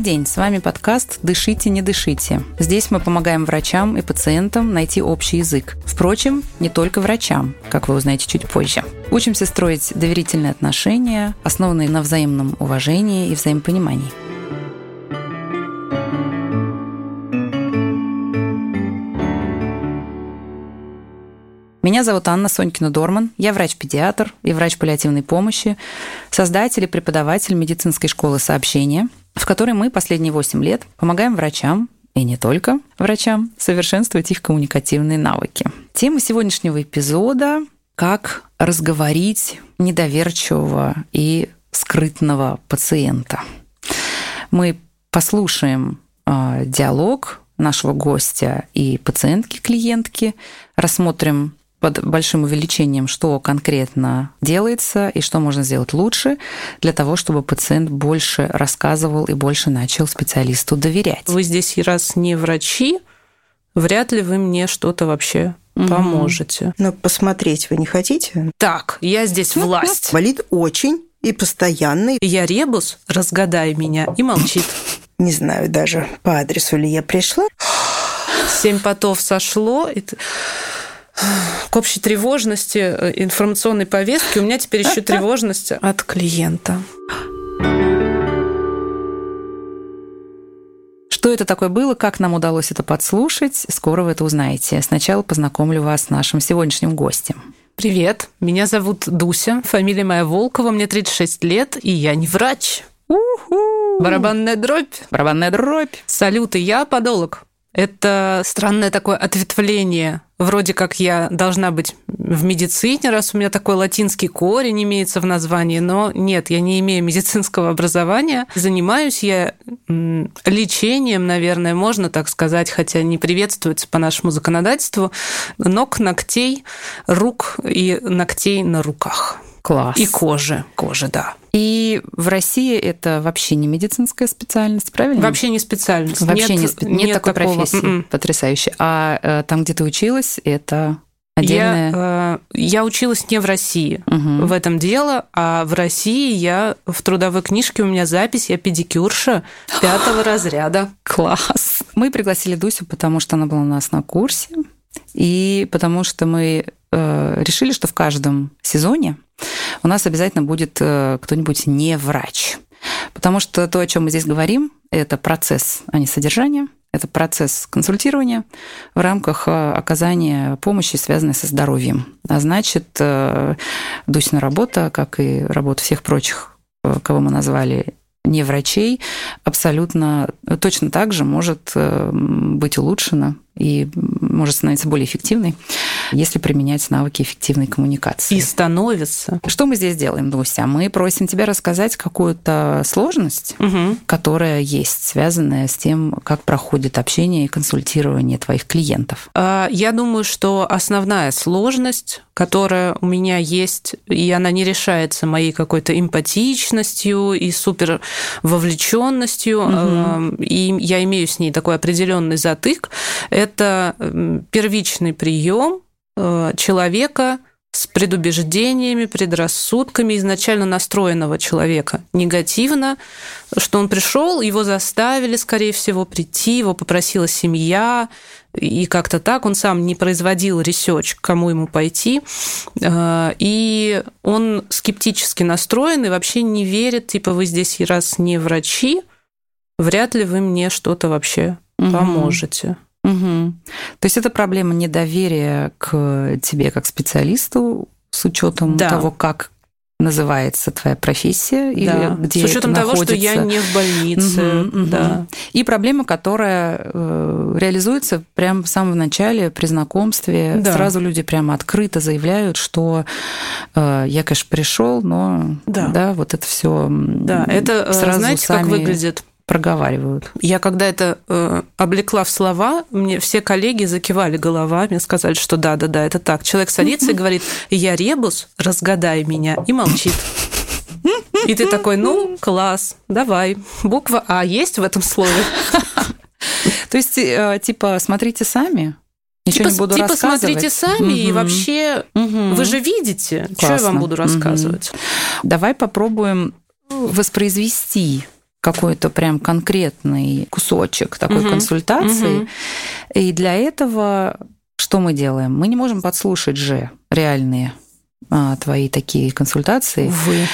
Добрый день, с вами подкаст «Дышите, не дышите». Здесь мы помогаем врачам и пациентам найти общий язык. Впрочем, не только врачам, как вы узнаете чуть позже. Учимся строить доверительные отношения, основанные на взаимном уважении и взаимопонимании. Меня зовут Анна Сонькина-Дорман. Я врач-педиатр и врач паллиативной помощи, создатель и преподаватель медицинской школы сообщения, в которой мы последние 8 лет помогаем врачам и не только врачам совершенствовать их коммуникативные навыки. Тема сегодняшнего эпизода – как разговорить недоверчивого и скрытного пациента. Мы послушаем э, диалог нашего гостя и пациентки-клиентки, рассмотрим под большим увеличением, что конкретно делается и что можно сделать лучше для того, чтобы пациент больше рассказывал и больше начал специалисту доверять. Вы здесь раз не врачи, вряд ли вы мне что-то вообще поможете. Но посмотреть вы не хотите? Так, я здесь власть. Болит очень и постоянно. Я ребус, разгадай меня, и молчит. Не знаю даже, по адресу ли я пришла. Семь потов сошло, и к общей тревожности э, информационной повестки у меня теперь еще тревожность от клиента. Что это такое было, как нам удалось это подслушать, скоро вы это узнаете. Сначала познакомлю вас с нашим сегодняшним гостем. Привет, меня зовут Дуся, фамилия моя Волкова, мне 36 лет, и я не врач. У-ху! Барабанная дробь. Барабанная дробь. Салют, и я подолог. Это странное такое ответвление. Вроде как я должна быть в медицине, раз у меня такой латинский корень имеется в названии, но нет, я не имею медицинского образования. Занимаюсь я лечением, наверное, можно так сказать, хотя не приветствуется по нашему законодательству, ног, ногтей, рук и ногтей на руках. Класс. И кожи. Кожи, да. И в России это вообще не медицинская специальность, правильно? Вообще не специальность. Вообще нет, не спе... нет, нет такой такого. профессии. Mm-mm. Потрясающе. А э, там, где ты училась, это отдельная... Я, э, я училась не в России. Угу. В этом дело. А в России я в трудовой книжке у меня запись, я педикюрша пятого разряда. Класс. Мы пригласили Дусю, потому что она была у нас на курсе. И потому что мы э, решили, что в каждом сезоне у нас обязательно будет э, кто-нибудь не врач. Потому что то, о чем мы здесь говорим, это процесс, а не содержание. Это процесс консультирования в рамках э, оказания помощи, связанной со здоровьем. А значит, э, Дусина работа, как и работа всех прочих, кого мы назвали не врачей, абсолютно точно так же может быть улучшена и может становиться более эффективной, если применять навыки эффективной коммуникации. И становится. Что мы здесь делаем, Дуся? Мы просим тебя рассказать какую-то сложность, угу. которая есть, связанная с тем, как проходит общение и консультирование твоих клиентов. А, я думаю, что основная сложность, которая у меня есть, и она не решается моей какой-то эмпатичностью и супер вовлеченностью, угу. и я имею с ней такой определенный затык, это первичный прием человека с предубеждениями, предрассудками изначально настроенного человека негативно, что он пришел, его заставили, скорее всего, прийти, его попросила семья, и как-то так он сам не производил research, к кому ему пойти, э, и он скептически настроен и вообще не верит, типа вы здесь раз не врачи, вряд ли вы мне что-то вообще угу. поможете. Угу. То есть это проблема недоверия к тебе как специалисту с учетом да. того, как называется твоя профессия да. или где с учетом того, что я не в больнице, угу, да. И проблема, которая э, реализуется прямо в самом начале при знакомстве, да. сразу люди прямо открыто заявляют, что э, я, конечно, пришел, но да, да вот это все. Да, это э, сразу знаете, сами... как выглядит проговаривают. Я когда это э, облекла в слова, мне все коллеги закивали головами, сказали, что да, да, да, это так. Человек садится и говорит, я ребус, разгадай меня, и молчит. И ты такой, ну, класс, давай. Буква А есть в этом слове? То есть, э, типа, смотрите сами, Ничего типа, не буду типа рассказывать. смотрите сами, угу. и вообще угу. вы же видите, Классно. что я вам буду рассказывать. Угу. Давай попробуем воспроизвести какой-то прям конкретный кусочек такой угу. консультации. Угу. И для этого что мы делаем? Мы не можем подслушать же реальные а, твои такие консультации. Увы.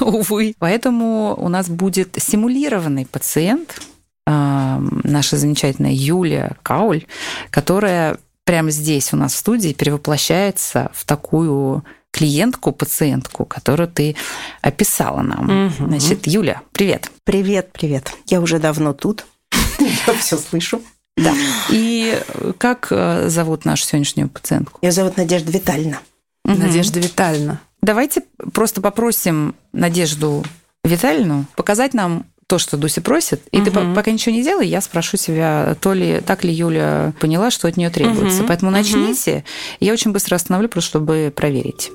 Увы. Поэтому у нас будет симулированный пациент, а, наша замечательная Юлия Кауль, которая прямо здесь у нас в студии перевоплощается в такую клиентку, пациентку, которую ты описала нам. Угу. Значит, Юля, привет. Привет, привет. Я уже давно тут. Я все слышу. Да. И как э, зовут нашу сегодняшнюю пациентку? Ее зовут Надежда Витальевна. Угу. Надежда Витальевна. Давайте просто попросим Надежду Витальевну показать нам то, что Дуся просит, и угу. ты пока ничего не делай, я спрошу себя, то ли так ли Юля поняла, что от нее требуется. Угу. Поэтому начните. Угу. Я очень быстро остановлю, просто чтобы проверить.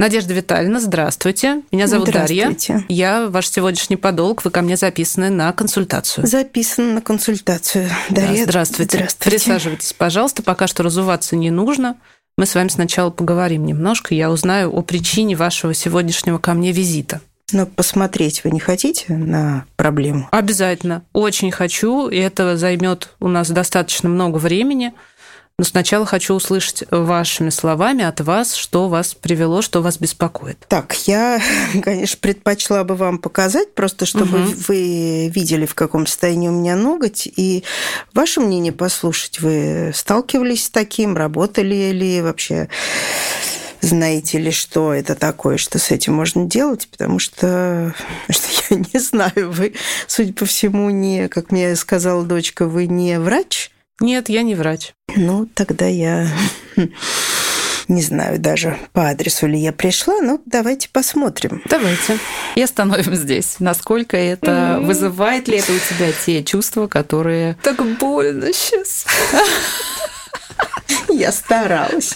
Надежда Витальевна, здравствуйте. Меня зовут Дарья. Я ваш сегодняшний подолг. Вы ко мне записаны на консультацию. Записаны на консультацию. Дарья, да, здравствуйте. здравствуйте. Присаживайтесь, пожалуйста. Пока что разуваться не нужно. Мы с вами сначала поговорим немножко. Я узнаю о причине вашего сегодняшнего ко мне визита. Но посмотреть вы не хотите на проблему? Обязательно. Очень хочу, и это займет у нас достаточно много времени. Но сначала хочу услышать вашими словами от вас, что вас привело, что вас беспокоит. Так, я, конечно, предпочла бы вам показать, просто чтобы угу. вы видели, в каком состоянии у меня ноготь, и ваше мнение послушать. Вы сталкивались с таким, работали ли вообще? знаете ли, что это такое, что с этим можно делать, потому что, что я не знаю, вы, судя по всему, не, как мне сказала дочка, вы не врач, нет, я не врач. Ну, тогда я не знаю даже по адресу ли я пришла, но давайте посмотрим. Давайте. И остановим здесь. Насколько это mm-hmm. вызывает ли это у тебя те чувства, которые... Так больно сейчас. Я старалась.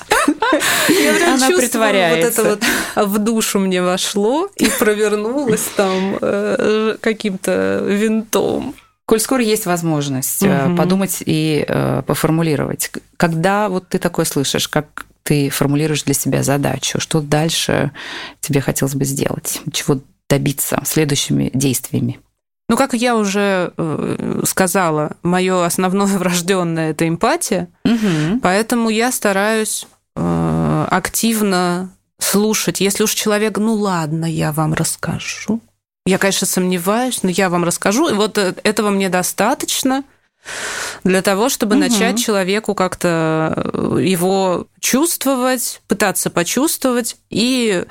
Я прям Она притворяется. Вот это вот в душу мне вошло и провернулось там э, каким-то винтом. Коль скоро есть возможность угу. подумать и э, поформулировать, когда вот ты такое слышишь, как ты формулируешь для себя задачу, что дальше тебе хотелось бы сделать, чего добиться следующими действиями? Ну, как я уже э, сказала, мое основное врожденное это эмпатия, угу. поэтому я стараюсь активно слушать. Если уж человек, ну ладно, я вам расскажу, я, конечно, сомневаюсь, но я вам расскажу. И вот э, этого мне достаточно для того, чтобы угу. начать человеку как-то э, его чувствовать, пытаться почувствовать и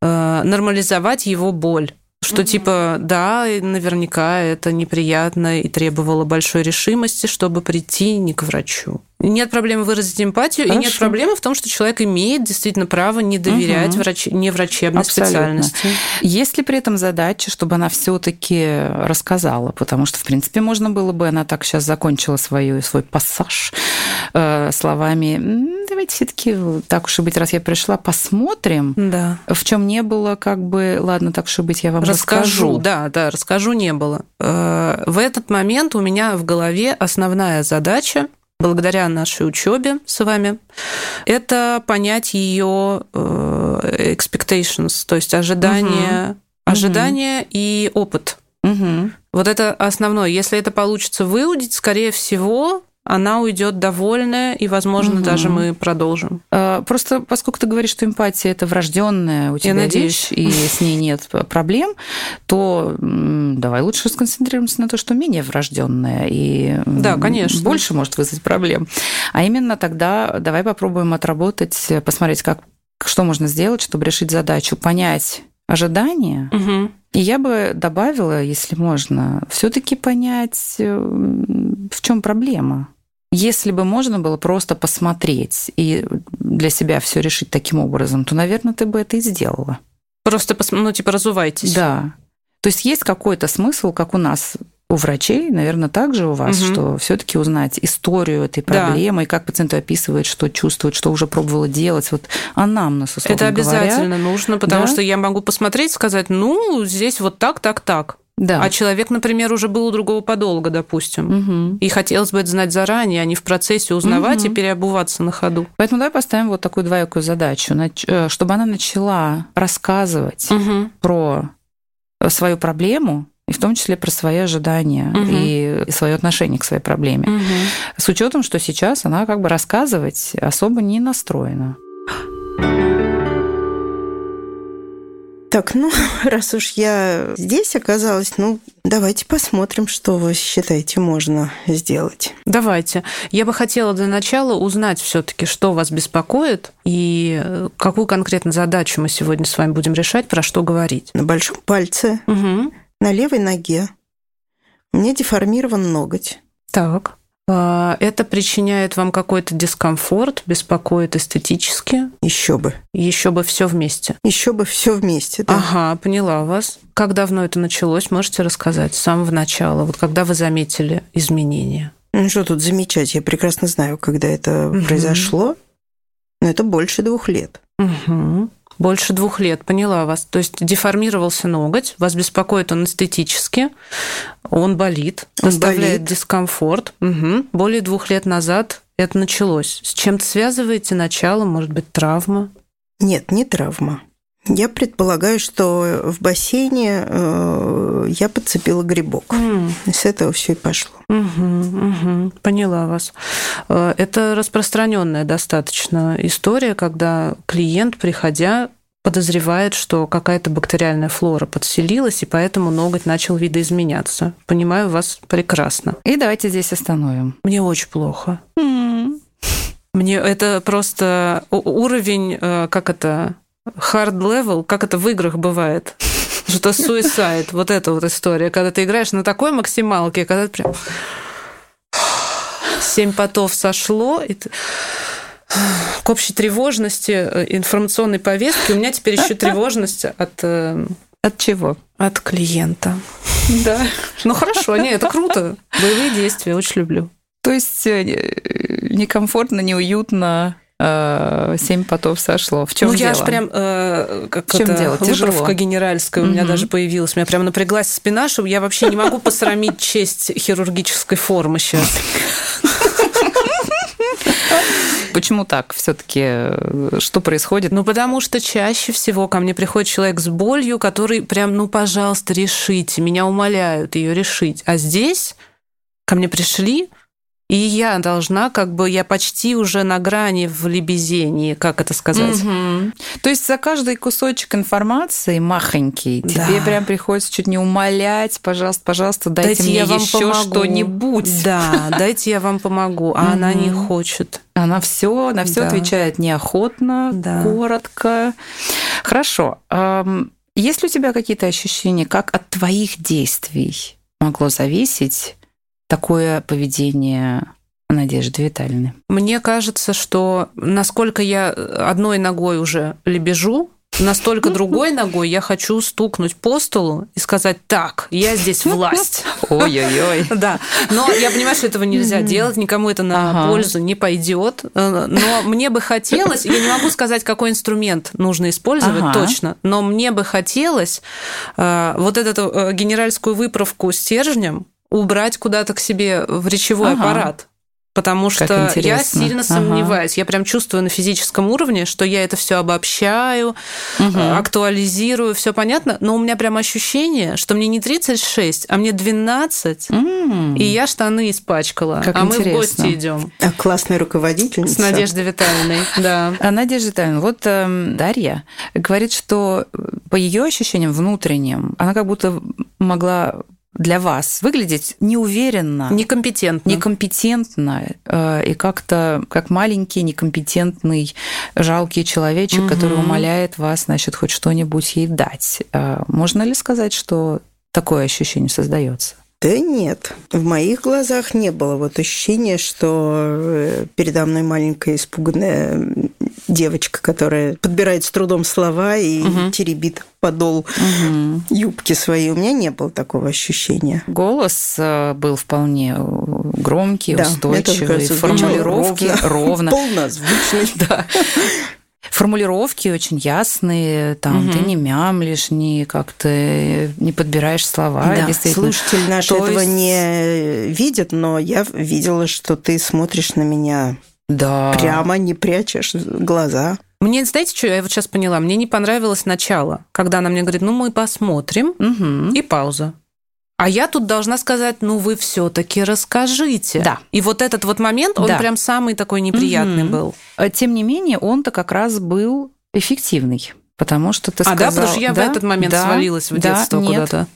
э, нормализовать его боль. Что угу. типа, да, наверняка это неприятно и требовало большой решимости, чтобы прийти не к врачу. Нет проблемы выразить эмпатию, Хорошо. и нет проблемы в том, что человек имеет действительно право не доверять угу. врач... неврачебной Абсолютно. специальности. Есть ли при этом задача, чтобы она все-таки рассказала? Потому что, в принципе, можно было бы, она так сейчас закончила свою, свой пассаж э, словами давайте все-таки так уж и быть, раз я пришла, посмотрим, да. в чем не было, как бы, ладно, так уж и быть, я вам расскажу. расскажу. Да, да, расскажу не было. Э, в этот момент у меня в голове основная задача благодаря нашей учебе с вами, это понять ее э, expectations, то есть ожидания, угу. ожидания угу. и опыт. Угу. Вот это основное. Если это получится выудить, скорее всего, она уйдет довольная, и, возможно, угу. даже мы продолжим. А, просто поскольку ты говоришь, что эмпатия это врожденная у тебя Я вещь, и с ней нет проблем, то давай лучше сконцентрируемся на то, что менее врожденная и да, конечно. больше может вызвать проблем. А именно тогда давай попробуем отработать, посмотреть, как что можно сделать, чтобы решить задачу, понять ожидания. Угу. И я бы добавила, если можно, все-таки понять, э, в чем проблема. Если бы можно было просто посмотреть и для себя все решить таким образом, то, наверное, ты бы это и сделала. Просто, ну, типа, разувайтесь. Да. То есть есть какой-то смысл, как у нас у врачей, наверное, также у вас, угу. что все-таки узнать историю этой проблемы да. и как пациент описывает, что чувствует, что уже пробовала делать. Вот анамнез, условно Это обязательно говоря. нужно, потому да? что я могу посмотреть, сказать, ну, здесь вот так, так, так. Да. А человек, например, уже был у другого подолга, допустим. Угу. И хотелось бы это знать заранее, а не в процессе узнавать Мгм. и переобуваться на ходу. Поэтому давай поставим вот такую двоякую задачу, э, чтобы она начала рассказывать Мгм. про свою проблему, и в том числе про свои ожидания Мгм. и свое отношение к своей проблеме. Мгм. С учетом, что сейчас она как бы рассказывать особо не настроена. Так, ну, раз уж я здесь оказалась, ну, давайте посмотрим, что вы считаете можно сделать. Давайте. Я бы хотела для начала узнать все-таки, что вас беспокоит и э, какую конкретно задачу мы сегодня с вами будем решать, про что говорить. На большом пальце, Мгм. на левой ноге меня деформирован ноготь. Так. А, Это причиняет вам какой-то дискомфорт, беспокоит эстетически. Еще бы. Еще бы все вместе. Еще бы все вместе. Да. Ага, поняла вас. Как давно это началось, можете рассказать? С самого начала, вот когда вы заметили изменения? Ну, что тут замечать? Я прекрасно знаю, когда это Мгм. произошло. Но это больше двух лет. Угу. Больше двух лет, поняла вас. То есть деформировался ноготь, вас беспокоит он эстетически, он болит, Он доставляет болит. дискомфорт. Угу. Более двух лет назад это началось. С чем-то связываете начало, может быть, травма? Нет, не травма. Я предполагаю, что в бассейне э, я подцепила грибок. И с этого все и пошло. мгм, мгм. Поняла вас. Э, Это распространенная достаточно история, когда клиент, приходя, подозревает, что какая-то бактериальная флора подселилась, и поэтому ноготь начал видоизменяться. Понимаю вас прекрасно. И давайте здесь остановим. Мне очень плохо. Мне это просто уровень, э, как это, hard level, как это в играх бывает. Что suicide, вот эта вот история, когда ты играешь на такой максималке, когда ты прям семь потов сошло, и ты к общей тревожности э, информационной повестки у меня теперь еще тревожность от, э, От чего? от клиента. Да. Ну хорошо, не, это круто. Боевые действия, очень люблю. То есть э, некомфортно, неуютно, семь потов сошло. В чем ну, дело? я аж прям, э, как В чём это, дело? Тяжело. генеральская у меня Мгм. даже появилась. У меня прям напряглась спина, что я вообще не могу посрамить честь хирургической формы сейчас. Почему так? Все-таки что происходит? Ну, потому что чаще всего ко мне приходит человек с болью, который прям, ну, пожалуйста, решите, меня умоляют ее решить. А здесь ко мне пришли, и я должна, как бы, я почти уже на грани в лебезении, как это сказать. Мгм. То есть за каждый кусочек информации махонький Да. тебе прям приходится чуть не умолять, пожалуйста, пожалуйста, дайте, мне я вам еще что-нибудь. Да, дайте я вам помогу. А она не хочет. Она все, на все Да. отвечает неохотно, Да. коротко. Хорошо. Есть ли у тебя какие-то ощущения, как от твоих действий могло зависеть такое поведение Надежды Витальевны? Мне кажется, что насколько я одной ногой уже лебежу, настолько другой ногой я хочу стукнуть по столу и сказать, так, я здесь власть. Ой-ой-ой. Да, но я понимаю, что этого нельзя делать, никому это на пользу не пойдет. Но мне бы хотелось, я не могу сказать, какой инструмент нужно использовать точно, но мне бы хотелось э, вот эту э, генеральскую выправку стержнем убрать куда-то к себе в речевой Ага. аппарат. Потому Как что я интересно. сильно Ага. сомневаюсь. Я прям чувствую на физическом уровне, что я это все обобщаю, э, актуализирую, все понятно. Но у меня прям ощущение, что мне не 36, а мне 12, М. и я штаны испачкала. Как а мы в интересно. гости идем А классная руководительница. с Надеждой Витальевной. Да. А Надежда Витальевна, вот эм, Дарья говорит, что по ее ощущениям внутренним, она как будто могла для вас выглядеть неуверенно, Некомпетентно. некомпетентно э, и как-то как маленький, некомпетентный, жалкий человечек, Мгм. который умоляет вас, значит, хоть что-нибудь ей дать. Э, Можно ли сказать, что такое ощущение создается? Да нет. В моих глазах не было вот ощущения, что э, передо мной маленькая испуганная девочка, которая подбирает с трудом слова и Мгм. теребит подол юбки своей. У меня не было такого ощущения. Голос э, был вполне э, громкий, Да, устойчивый, кажется, формулировки ровно. ровно. Полнозвучный. Да. формулировки очень ясные, там угу. ты не мямлишь, не как-то не подбираешь слова. Да, слушатель наш То этого есть... не видит, но я видела, что ты смотришь на меня да. прямо, не прячешь глаза. Мне, знаете, что я вот сейчас поняла? Мне не понравилось начало, когда она мне говорит, ну мы посмотрим, угу. и пауза. А я тут должна сказать, ну вы все-таки расскажите. Да. И вот этот вот момент, он да. прям самый такой неприятный угу. был. Тем не менее, он-то как раз был эффективный. Потому что ты а, сказала... А, да, потому что я да, в этот момент да, свалилась в детство да, куда-то.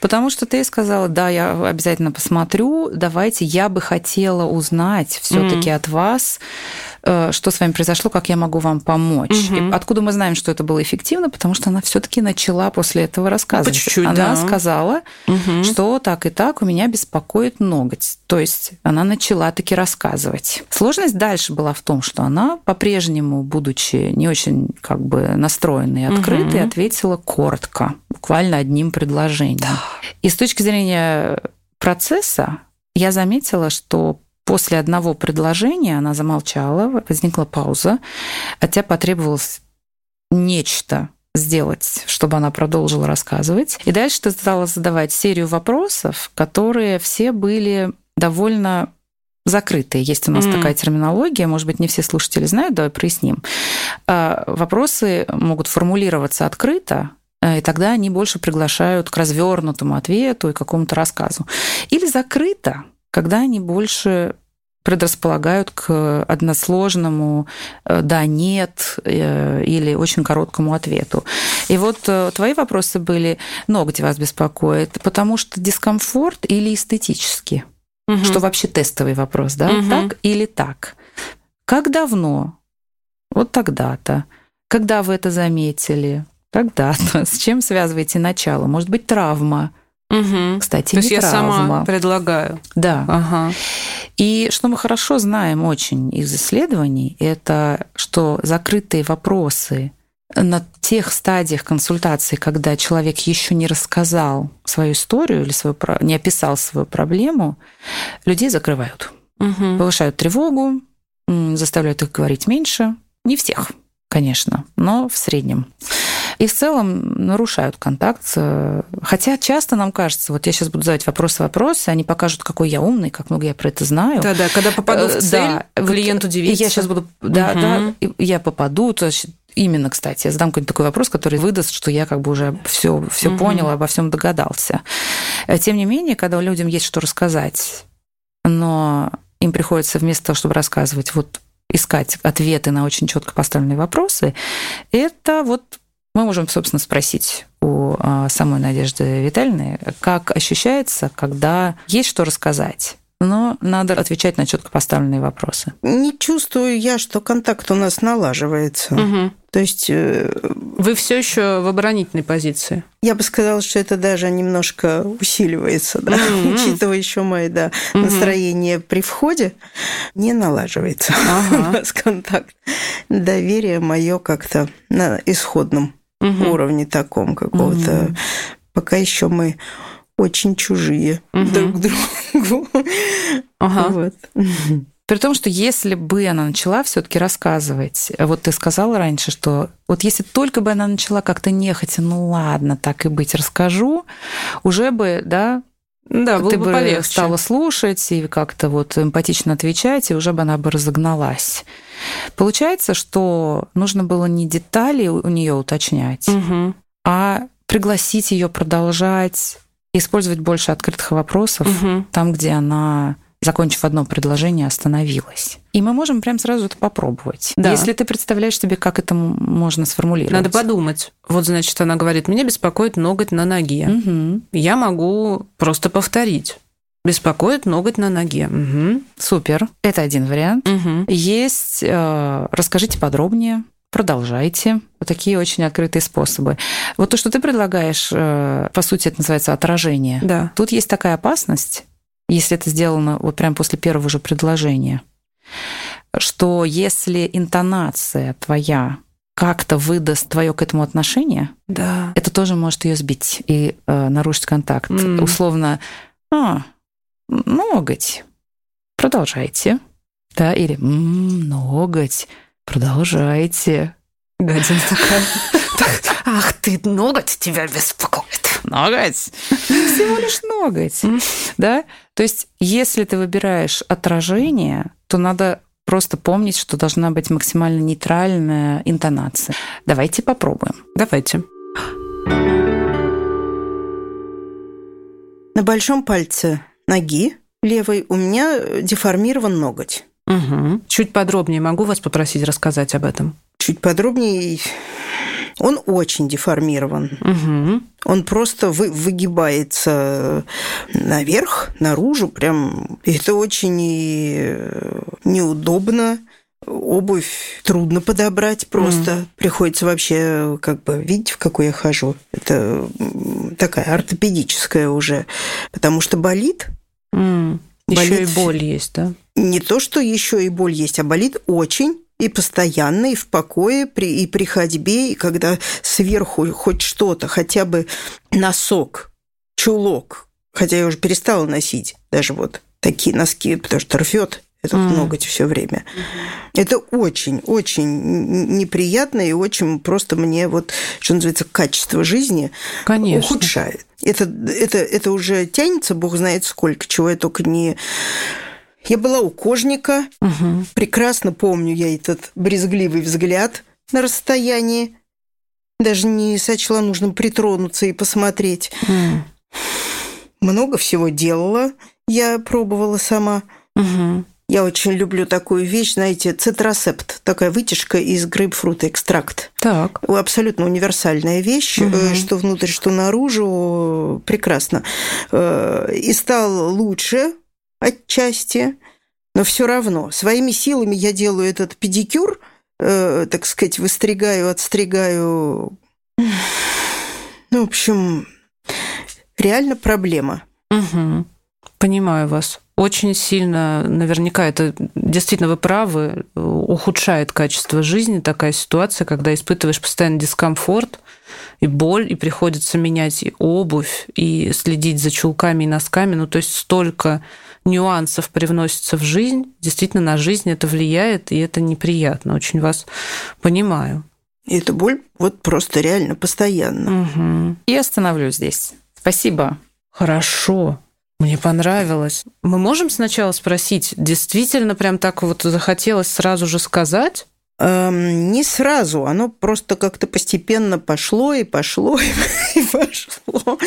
Потому что ты сказала, да, я обязательно посмотрю, давайте, я бы хотела узнать все таки от вас, что с вами произошло, как я могу вам помочь. Угу. И откуда мы знаем, что это было эффективно? Потому что она все-таки начала после этого рассказывать. По чуть-чуть, она да. сказала, угу. что так и так у меня беспокоит ноготь. То есть она начала таки рассказывать. Сложность дальше была в том, что она по-прежнему, будучи не очень как бы настроенной и открытой, угу. ответила коротко, буквально одним предложением. Да. И с точки зрения процесса я заметила, что После одного предложения она замолчала, возникла пауза, от тебя потребовалось нечто сделать, чтобы она продолжила рассказывать. И дальше ты стала задавать серию вопросов, которые все были довольно закрытые. Есть у нас mm. такая терминология, может быть, не все слушатели знают, давай проясним. А, вопросы могут формулироваться открыто, э, и тогда они больше приглашают к развернутому ответу и какому-то рассказу. Или закрыто, когда они больше предрасполагают к односложному э, «да», «нет» э, или очень короткому ответу. И вот э, твои вопросы были, ноготь вас беспокоит, потому что дискомфорт или эстетически? Угу. Что вообще тестовый вопрос, да? Угу. Так или так? Как давно? Вот тогда-то. Когда вы это заметили? Тогда-то. С чем связываете начало? Может быть, травма? Угу. Кстати, То есть я травма. сама предлагаю. Да. Ага. И что мы хорошо знаем очень из исследований, это что закрытые вопросы на тех стадиях консультации, когда человек еще не рассказал свою историю или свою, не описал свою проблему, людей закрывают. Угу. Повышают тревогу, заставляют их говорить меньше. Не всех, конечно, но в среднем и в целом нарушают контакт. Хотя часто нам кажется, вот я сейчас буду задавать вопросы-вопросы, они покажут, какой я умный, как много я про это знаю. Да-да, когда попаду в э, цель, да, клиент удивится. Я сейчас буду, да, угу. да, я попаду, то есть Именно, кстати, я задам какой-нибудь такой вопрос, который выдаст, что я как бы уже все, все угу. понял, обо всем догадался. Э, тем не менее, когда людям есть что рассказать, но им приходится вместо того, чтобы рассказывать, вот искать ответы на очень четко поставленные вопросы, это вот мы можем, собственно, спросить у а, самой Надежды Витальевны, как ощущается, когда есть что рассказать, но надо отвечать на четко поставленные вопросы. Не чувствую я, что контакт у нас налаживается. Угу. То есть... Э, Вы все еще в оборонительной позиции? Я бы сказала, что это даже немножко усиливается, да, mm-hmm. учитывая еще мое да, mm-hmm. настроение при входе, не налаживается ага. у нас контакт. Доверие мое как-то на исходном угу. уровне таком какого-то. Угу. Пока еще мы очень чужие угу. друг другу. Ага. Вот. При том, что если бы она начала все-таки рассказывать, вот ты сказала раньше, что вот если только бы она начала как-то нехотя, ну ладно, так и быть, расскажу, уже бы, да, да, было ты бы, бы полегче. стала слушать и как-то вот эмпатично отвечать, и уже бы она бы разогналась. Получается, что нужно было не детали у нее уточнять, угу. а пригласить ее продолжать, использовать больше открытых вопросов угу. там, где она закончив одно предложение, остановилась. И мы можем прям сразу это попробовать. Да. Если ты представляешь себе, как это можно сформулировать. Надо подумать. Вот, значит, она говорит, меня беспокоит ноготь на ноге. Угу. Я могу просто повторить. Беспокоит ноготь на ноге. Угу. Супер. Это один вариант. Угу. Есть, э, расскажите подробнее, продолжайте. Вот такие очень открытые способы. Вот то, что ты предлагаешь, э, по сути, это называется отражение. Да. Тут есть такая опасность, если это сделано вот прямо после первого же предложения, что если интонация твоя как-то выдаст твое к этому отношение, да. это тоже может ее сбить и э, нарушить контакт. Mm. Условно, а, ноготь, продолжайте. Да, или м-м, ноготь, Продолжайте. Гадина такая. Ах ты, ноготь тебя беспокоит. Ноготь? Всего лишь ноготь. Да? То есть, если ты выбираешь отражение, то надо просто помнить, что должна быть максимально нейтральная интонация. Давайте попробуем. Давайте. На большом пальце ноги левой у меня деформирован ноготь. Угу. Чуть подробнее могу вас попросить рассказать об этом? Чуть подробнее. Он очень деформирован. Угу. Он просто вы, выгибается наверх, наружу, прям. Это очень неудобно. Обувь трудно подобрать просто. Mm. Приходится вообще, как бы, видите, в какой я хожу. Это такая ортопедическая уже. Потому что болит. Mm. Болит. Еще и боль есть, да? Не то, что еще и боль есть, а болит очень и постоянно, и в покое, при, и при ходьбе, и когда сверху хоть что-то, хотя бы носок, чулок, хотя я уже перестала носить даже вот такие носки, потому что рвет этот mm. ноготь все время. Mm-hmm. Это очень-очень неприятно и очень просто мне вот, что называется, качество жизни Конечно. ухудшает. Это, это, это уже тянется, бог знает сколько, чего я только не... Я была у кожника, угу. прекрасно помню я этот брезгливый взгляд на расстоянии. Даже не сочла нужным притронуться и посмотреть. Mm. Много всего делала, я пробовала сама. Угу. Я очень люблю такую вещь, знаете, цитросепт, такая вытяжка из грейпфрута, экстракт. Так. Абсолютно универсальная вещь, угу. что внутрь, что наружу, прекрасно. Э, и стал лучше отчасти, но все равно своими силами я делаю этот педикюр, э, так сказать, выстригаю, отстригаю. Ну, в общем, реально проблема. Угу. Понимаю вас очень сильно, наверняка это действительно вы правы, ухудшает качество жизни такая ситуация, когда испытываешь постоянно дискомфорт и боль, и приходится менять и обувь, и следить за чулками и носками. Ну, то есть столько нюансов привносится в жизнь. Действительно, на жизнь это влияет, и это неприятно. Очень вас понимаю. И эта боль вот просто реально постоянно. Угу. И остановлюсь здесь. Спасибо. Хорошо. Мне понравилось. Мы можем сначала спросить, действительно прям так вот захотелось сразу же сказать? Эм, не сразу, оно просто как-то постепенно пошло и пошло и пошло.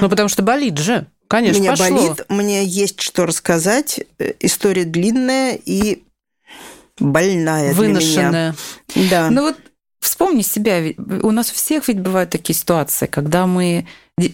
Ну, потому что болит же. Конечно, Меня пошло. болит, мне есть что рассказать. Э, история длинная и больная Выношенная. для меня. Да. Ну вот вспомни себя. У нас у всех ведь бывают такие ситуации, когда мы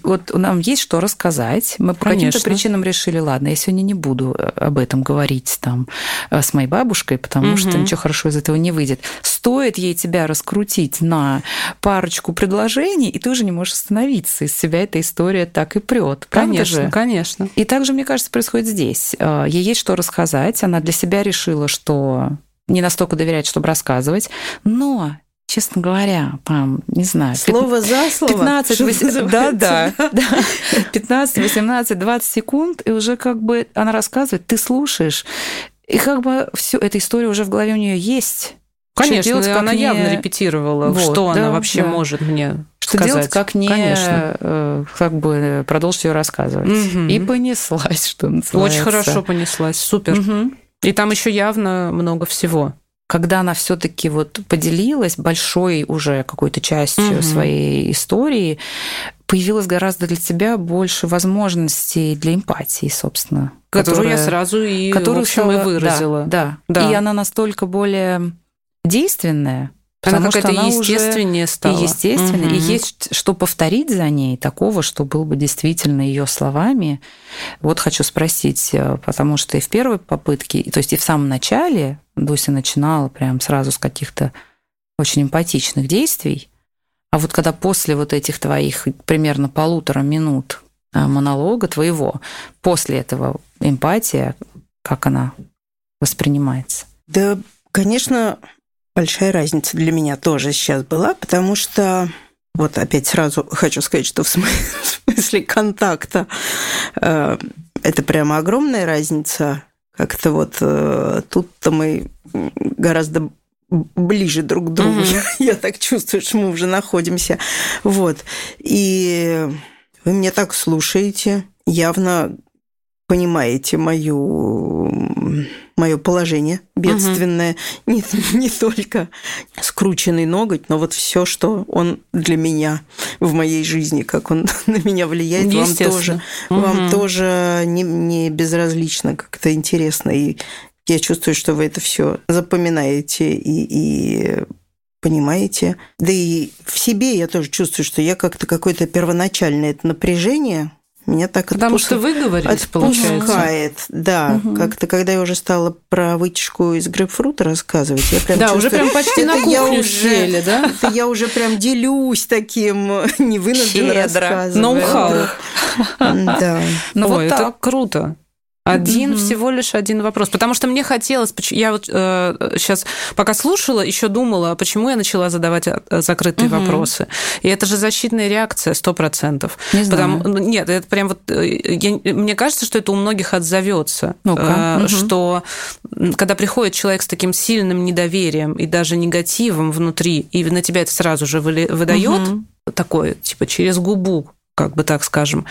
вот нам есть что рассказать. Мы по каким-то причинам решили, ладно, я сегодня не буду э, об этом говорить там э, с моей бабушкой, потому угу. что ничего хорошего из этого не выйдет. Стоит ей тебя раскрутить на парочку предложений, и ты уже не можешь остановиться. Из себя эта история так и прет. Конечно, же? конечно. И также, мне кажется, происходит здесь. Э, ей есть что рассказать. Она для себя решила, что не настолько доверяет, чтобы рассказывать, но честно говоря, там, не знаю... Слово 5, за слово. 15, 18, да, да, да. 15, 18, 20 секунд, и уже как бы она рассказывает, ты слушаешь, и как бы всю эту историю уже в голове у нее есть. Конечно, делать, она не... явно репетировала, вот, что да, она вообще да. может мне что сказать. делать, как не Конечно. Э, как бы продолжить ее рассказывать. Угу. И понеслась, что называется. Очень хорошо понеслась, супер. Угу. И там еще явно много всего когда она все-таки вот поделилась большой уже какой-то частью угу. своей истории, появилось гораздо для тебя больше возможностей для эмпатии, собственно. Которую которая, я сразу и, которую в общем, стала, и выразила. Да, да, да. И она настолько более действенная, Потому она что она естественнее уже стала. И естественно, угу. и есть что повторить за ней, такого, что было бы действительно ее словами. Вот хочу спросить, э, потому что и в первой попытке, то есть и в самом начале Дуся начинала прям сразу с каких-то очень эмпатичных действий, а вот когда после вот этих твоих примерно полутора минут э, монолога твоего, после этого эмпатия, как она воспринимается? Да, конечно, большая разница для меня тоже сейчас была, потому что вот опять сразу хочу сказать, что в смысле контакта э, это прямо огромная разница. Как-то вот э, тут-то мы гораздо ближе друг к другу. Угу. Я так чувствую, что мы уже находимся. Вот. И вы меня так слушаете, явно понимаете мою, мое положение бедственное. Угу. Не, не только скрученный ноготь, но вот все, что он для меня в моей жизни, как он на меня влияет, вам тоже, угу. вам тоже не, не безразлично, как-то интересно. И я чувствую, что вы это все запоминаете и, и понимаете. Да и в себе я тоже чувствую, что я как-то какое-то первоначальное это напряжение меня так Потому отпуск... что вы говорите, отпускает, да. Угу. Как-то, когда я уже стала про вытяжку из грейпфрута рассказывать, я прям Да, чувствую, уже прям почти на кухню я уже, да? Это я уже прям делюсь таким невынужденно рассказывать. Ноу-хау. Да. Ну вот это круто. Один mm-hmm. всего лишь один вопрос. Потому что мне хотелось, я вот э, сейчас пока слушала, еще думала, почему я начала задавать э, закрытые mm-hmm. вопросы. И это же защитная реакция сто процентов. Не знаю. Ну, нет, это прям вот э, я, мне кажется, что это у многих отзовется, ну э, mm-hmm. что когда приходит человек с таким сильным недоверием и даже негативом внутри, и на тебя это сразу же выдает mm-hmm. такое, типа через губу как бы так скажем,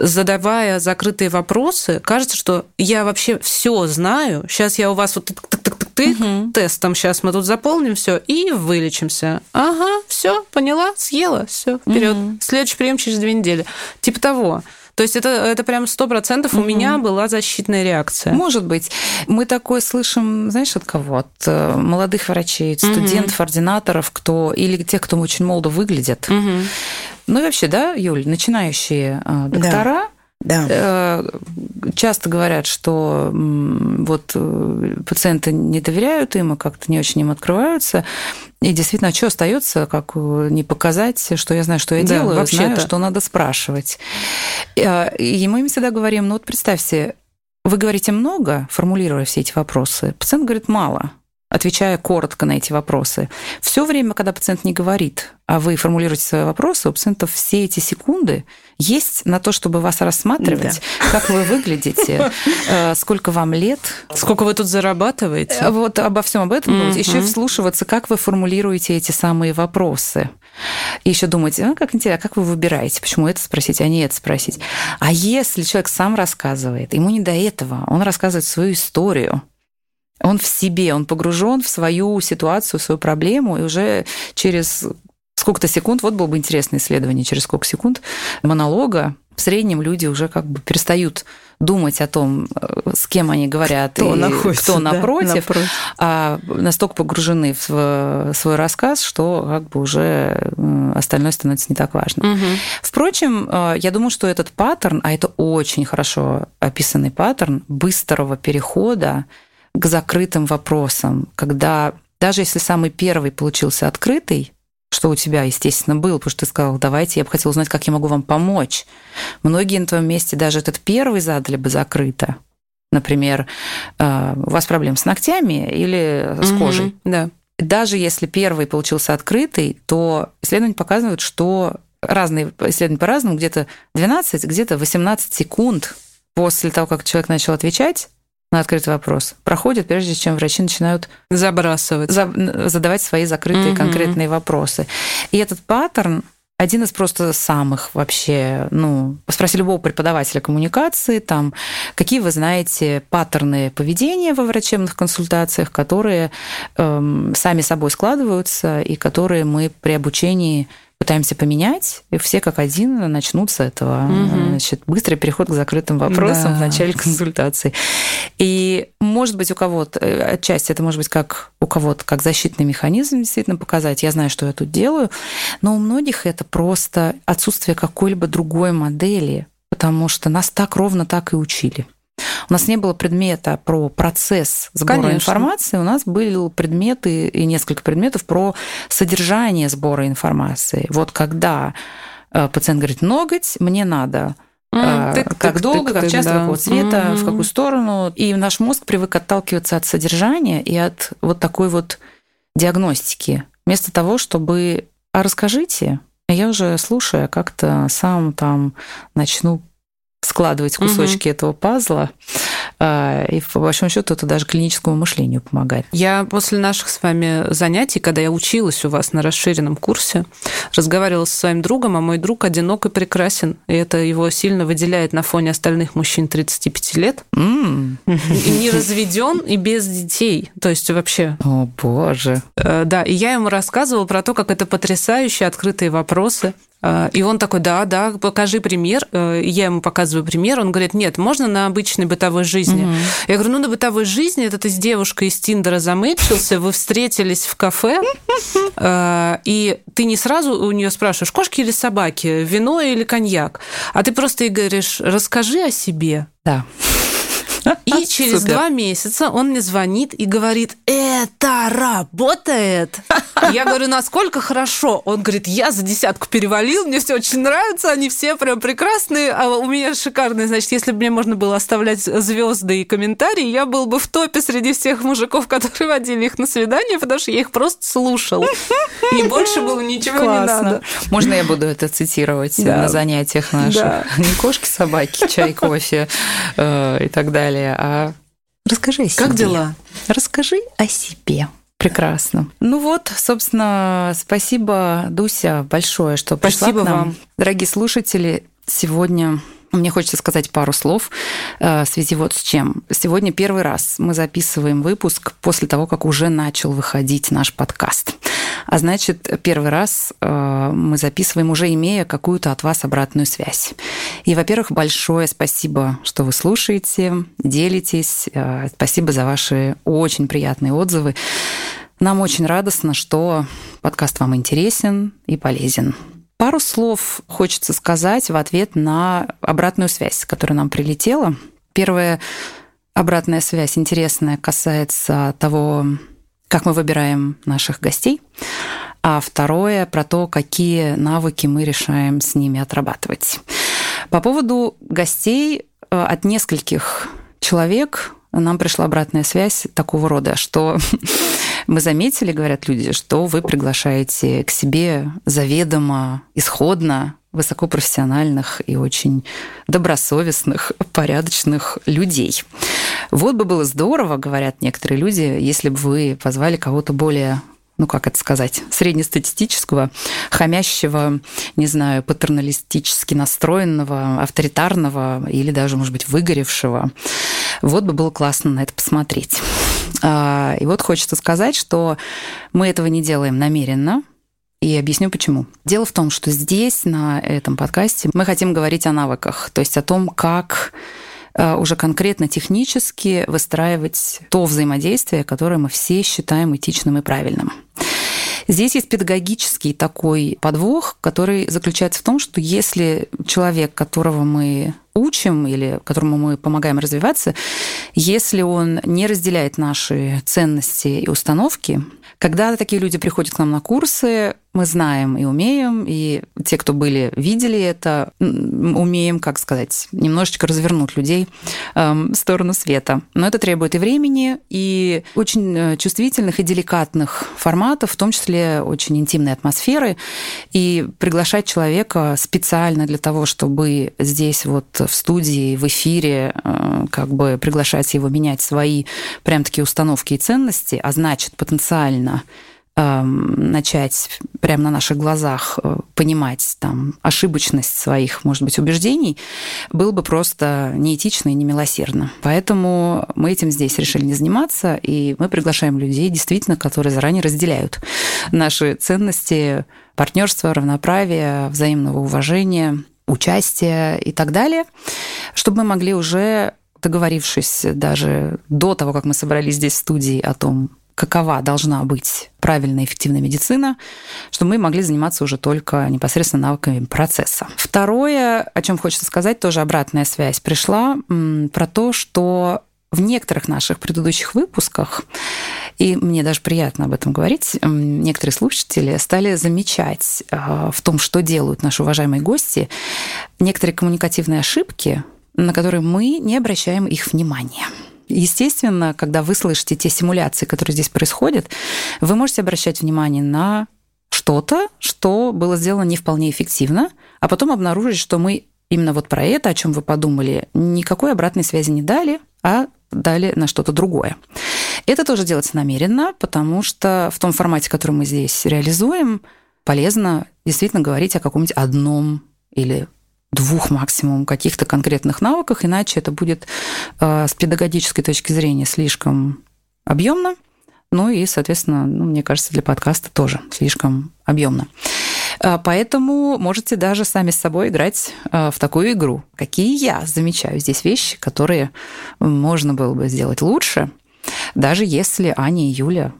задавая закрытые вопросы, кажется, что я вообще все знаю. Сейчас я у вас вот тык-тык-тык-тык, угу. тестом сейчас мы тут заполним все и вылечимся. Ага, все, поняла, съела, все, вперед. Угу. Следующий прием через две недели. Типа того. То есть это, это прям сто процентов у меня была защитная реакция. Может быть. Мы такое слышим, знаешь, от кого? От э, молодых врачей, студентов, ординаторов, кто или тех, кто очень молодо выглядят. Ну и вообще, да, Юль, начинающие э, доктора, да. Э, часто говорят, что вот э, пациенты не доверяют им и как-то не очень им открываются. И действительно, что остается, как не показать, что я знаю, что я да, делаю, вообще знаю, что надо спрашивать. И мы им всегда говорим, ну вот представьте, вы говорите много, формулируя все эти вопросы, пациент говорит мало отвечая коротко на эти вопросы. Все время, когда пациент не говорит, а вы формулируете свои вопросы, у пациентов все эти секунды есть на то, чтобы вас рассматривать, да. как вы выглядите, э, сколько вам лет. Сколько вы тут зарабатываете. Э, вот обо всем об этом mm-hmm. Еще вслушиваться, как вы формулируете эти самые вопросы. И еще думать, а, как интересно, как вы выбираете, почему это спросить, а не это спросить. А если человек сам рассказывает, ему не до этого, он рассказывает свою историю, он в себе, он погружен в свою ситуацию, в свою проблему, и уже через сколько-то секунд, вот было бы интересное исследование, через сколько секунд монолога в среднем люди уже как бы перестают думать о том, э, с кем они говорят кто и находится, кто напротив, да, напротив, а настолько погружены в свой рассказ, что как бы уже остальное становится не так важно. Угу. Впрочем, э, я думаю, что этот паттерн, а это очень хорошо описанный паттерн быстрого перехода к закрытым вопросам, когда даже если самый первый получился открытый, что у тебя, естественно, был, потому что ты сказал, давайте, я бы хотела узнать, как я могу вам помочь. Многие на твоем месте даже этот первый задали бы закрыто. Например, э, у вас проблемы с ногтями или с кожей. Угу, да. Даже если первый получился открытый, то исследования показывают, что разные исследования по-разному, где-то 12, где-то 18 секунд после того, как человек начал отвечать, на открытый вопрос проходит, прежде чем врачи начинают забрасывать, за, задавать свои закрытые угу. конкретные вопросы. И этот паттерн один из просто самых вообще, ну, спроси любого преподавателя коммуникации, там, какие вы знаете паттерны поведения во врачебных консультациях, которые эм, сами собой складываются и которые мы при обучении пытаемся поменять, и все как один начнут с этого. Угу. Значит, быстрый переход к закрытым вопросам да. в начале консультации. И, может быть, у кого-то, э, отчасти это может быть как у кого-то как защитный механизм действительно показать, я знаю, что я тут делаю, но у многих это просто отсутствие какой-либо другой модели, потому что нас так ровно так и учили. У нас не было предмета про процесс сбора Конечно. информации, у нас были предметы и несколько предметов про содержание сбора информации. Вот когда э, пациент говорит, ноготь, мне надо Mm, тык, как тык, долго, тык, как часто, да. какого цвета, mm-hmm. в какую сторону. И наш мозг привык отталкиваться от содержания и от вот такой вот диагностики. Вместо того, чтобы а расскажите, я уже слушая как-то сам там начну складывать кусочки угу. этого пазла, А, и по большому счету это даже клиническому мышлению помогает. Я после наших с вами занятий, когда я училась у вас на расширенном курсе, разговаривала со своим другом, а мой друг одинок и прекрасен. И это его сильно выделяет на фоне остальных мужчин 35 лет. Mm. И не разведен и без детей. То есть вообще... О, боже. Э, да, и я ему рассказывала про то, как это потрясающие открытые вопросы. Э, и он такой, да, да, покажи пример. Э, я ему показываю пример. Он говорит, нет, можно на обычной бытовой жизни. Угу. Я говорю, ну на бытовой жизни это ты с девушкой из Тиндера замечился, вы встретились в кафе, э, и ты не сразу у нее спрашиваешь, кошки или собаки, вино или коньяк, а ты просто ей говоришь, расскажи о себе. Да. И через Супер. два месяца он мне звонит и говорит, это работает. Я говорю, насколько хорошо? Он говорит, я за десятку перевалил, мне все очень нравится, они все прям прекрасные, а у меня шикарные. Значит, если бы мне можно было оставлять звезды и комментарии, я был бы в топе среди всех мужиков, которые водили их на свидание, потому что я их просто слушал. И больше было ничего Классно. не надо. Можно я буду это цитировать да. на занятиях наших? Да. Не кошки, собаки, чай, кофе э, и так далее далее, а расскажи о себе. Как дела? Расскажи о себе. Прекрасно. Ну вот, собственно, спасибо, Дуся, большое, что пришла спасибо к нам. вам. Дорогие слушатели, сегодня мне хочется сказать пару слов э, в связи вот с чем. Сегодня первый раз мы записываем выпуск после того, как уже начал выходить наш подкаст. А значит, первый раз э, мы записываем, уже имея какую-то от вас обратную связь. И, во-первых, большое спасибо, что вы слушаете, делитесь. Э, спасибо за ваши очень приятные отзывы. Нам очень радостно, что подкаст вам интересен и полезен. Пару слов хочется сказать в ответ на обратную связь, которая нам прилетела. Первая обратная связь интересная касается того, как мы выбираем наших гостей, а второе про то, какие навыки мы решаем с ними отрабатывать. По поводу гостей э, от нескольких человек нам пришла обратная связь такого рода, что мы заметили, говорят люди, что вы приглашаете к себе заведомо, исходно высокопрофессиональных и очень добросовестных, порядочных людей. Вот бы было здорово, говорят некоторые люди, если бы вы позвали кого-то более ну как это сказать, среднестатистического, хамящего, не знаю, патерналистически настроенного, авторитарного или даже, может быть, выгоревшего. Вот бы было классно на это посмотреть. А, и вот хочется сказать, что мы этого не делаем намеренно, и объясню почему. Дело в том, что здесь, на этом подкасте, мы хотим говорить о навыках, то есть о том, как Э, уже конкретно технически выстраивать то взаимодействие, которое мы все считаем этичным и правильным. Здесь есть педагогический такой подвох, который заключается в том, что если человек, которого мы учим или которому мы помогаем развиваться, если он не разделяет наши ценности и установки, когда такие люди приходят к нам на курсы, мы знаем и умеем, и те, кто были, видели это, умеем, как сказать, немножечко развернуть людей эм, в сторону света. Но это требует и времени, и очень э, чувствительных и деликатных форматов, в том числе очень интимной атмосферы, и приглашать человека специально для того, чтобы здесь вот в студии, в эфире, э, как бы приглашать его менять свои прям такие установки и ценности, а значит потенциально начать прямо на наших глазах э, понимать там ошибочность своих, может быть, убеждений, было бы просто неэтично и немилосердно. Поэтому мы этим здесь решили не заниматься, и мы приглашаем людей, действительно, которые заранее разделяют наши ценности партнерства, равноправия, взаимного уважения, участия и так далее, чтобы мы могли уже договорившись даже до того, как мы собрались здесь в студии о том, какова должна быть правильная эффективная медицина, чтобы мы могли заниматься уже только непосредственно навыками процесса. Второе, о чем хочется сказать, тоже обратная связь пришла, про то, что в некоторых наших предыдущих выпусках, и мне даже приятно об этом говорить, некоторые слушатели стали замечать э, в том, что делают наши уважаемые гости, некоторые коммуникативные ошибки, на которые мы не обращаем их внимания. Естественно, когда вы слышите те симуляции, которые здесь происходят, вы можете обращать внимание на что-то, что было сделано не вполне эффективно, а потом обнаружить, что мы именно вот про это, о чем вы подумали, никакой обратной связи не дали, а дали на что-то другое. Это тоже делается намеренно, потому что в том формате, который мы здесь реализуем, полезно действительно говорить о каком-нибудь одном или двух максимум каких-то конкретных навыках, иначе это будет э, с педагогической точки зрения слишком объемно, ну и, соответственно, ну, мне кажется, для подкаста тоже слишком объемно. Э, поэтому можете даже сами с собой играть э, в такую игру. Какие я замечаю здесь вещи, которые можно было бы сделать лучше, даже если Аня и Юля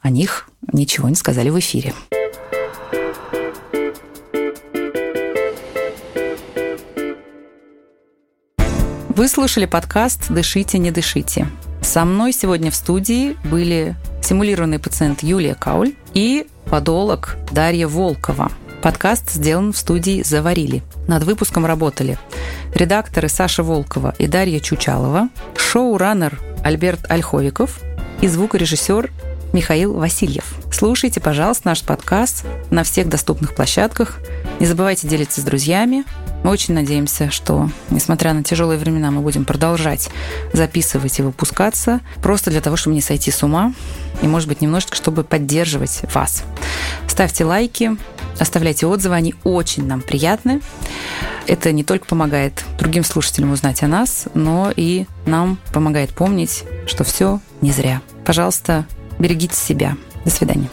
о них ничего не сказали в эфире. Вы слушали подкаст «Дышите, не дышите». Со мной сегодня в студии были симулированный пациент Юлия Кауль и подолог Дарья Волкова. Подкаст сделан в студии «Заварили». Над выпуском работали редакторы Саша Волкова и Дарья Чучалова, шоу-раннер Альберт Ольховиков и звукорежиссер Михаил Васильев. Слушайте, пожалуйста, наш подкаст на всех доступных площадках. Не забывайте делиться с друзьями. Мы очень надеемся, что, несмотря на тяжелые времена, мы будем продолжать записывать и выпускаться, просто для того, чтобы не сойти с ума, и, может быть, немножечко, чтобы поддерживать вас. Ставьте лайки, оставляйте отзывы, они очень нам приятны. Это не только помогает другим слушателям узнать о нас, но и нам помогает помнить, что все не зря. Пожалуйста, берегите себя. До свидания.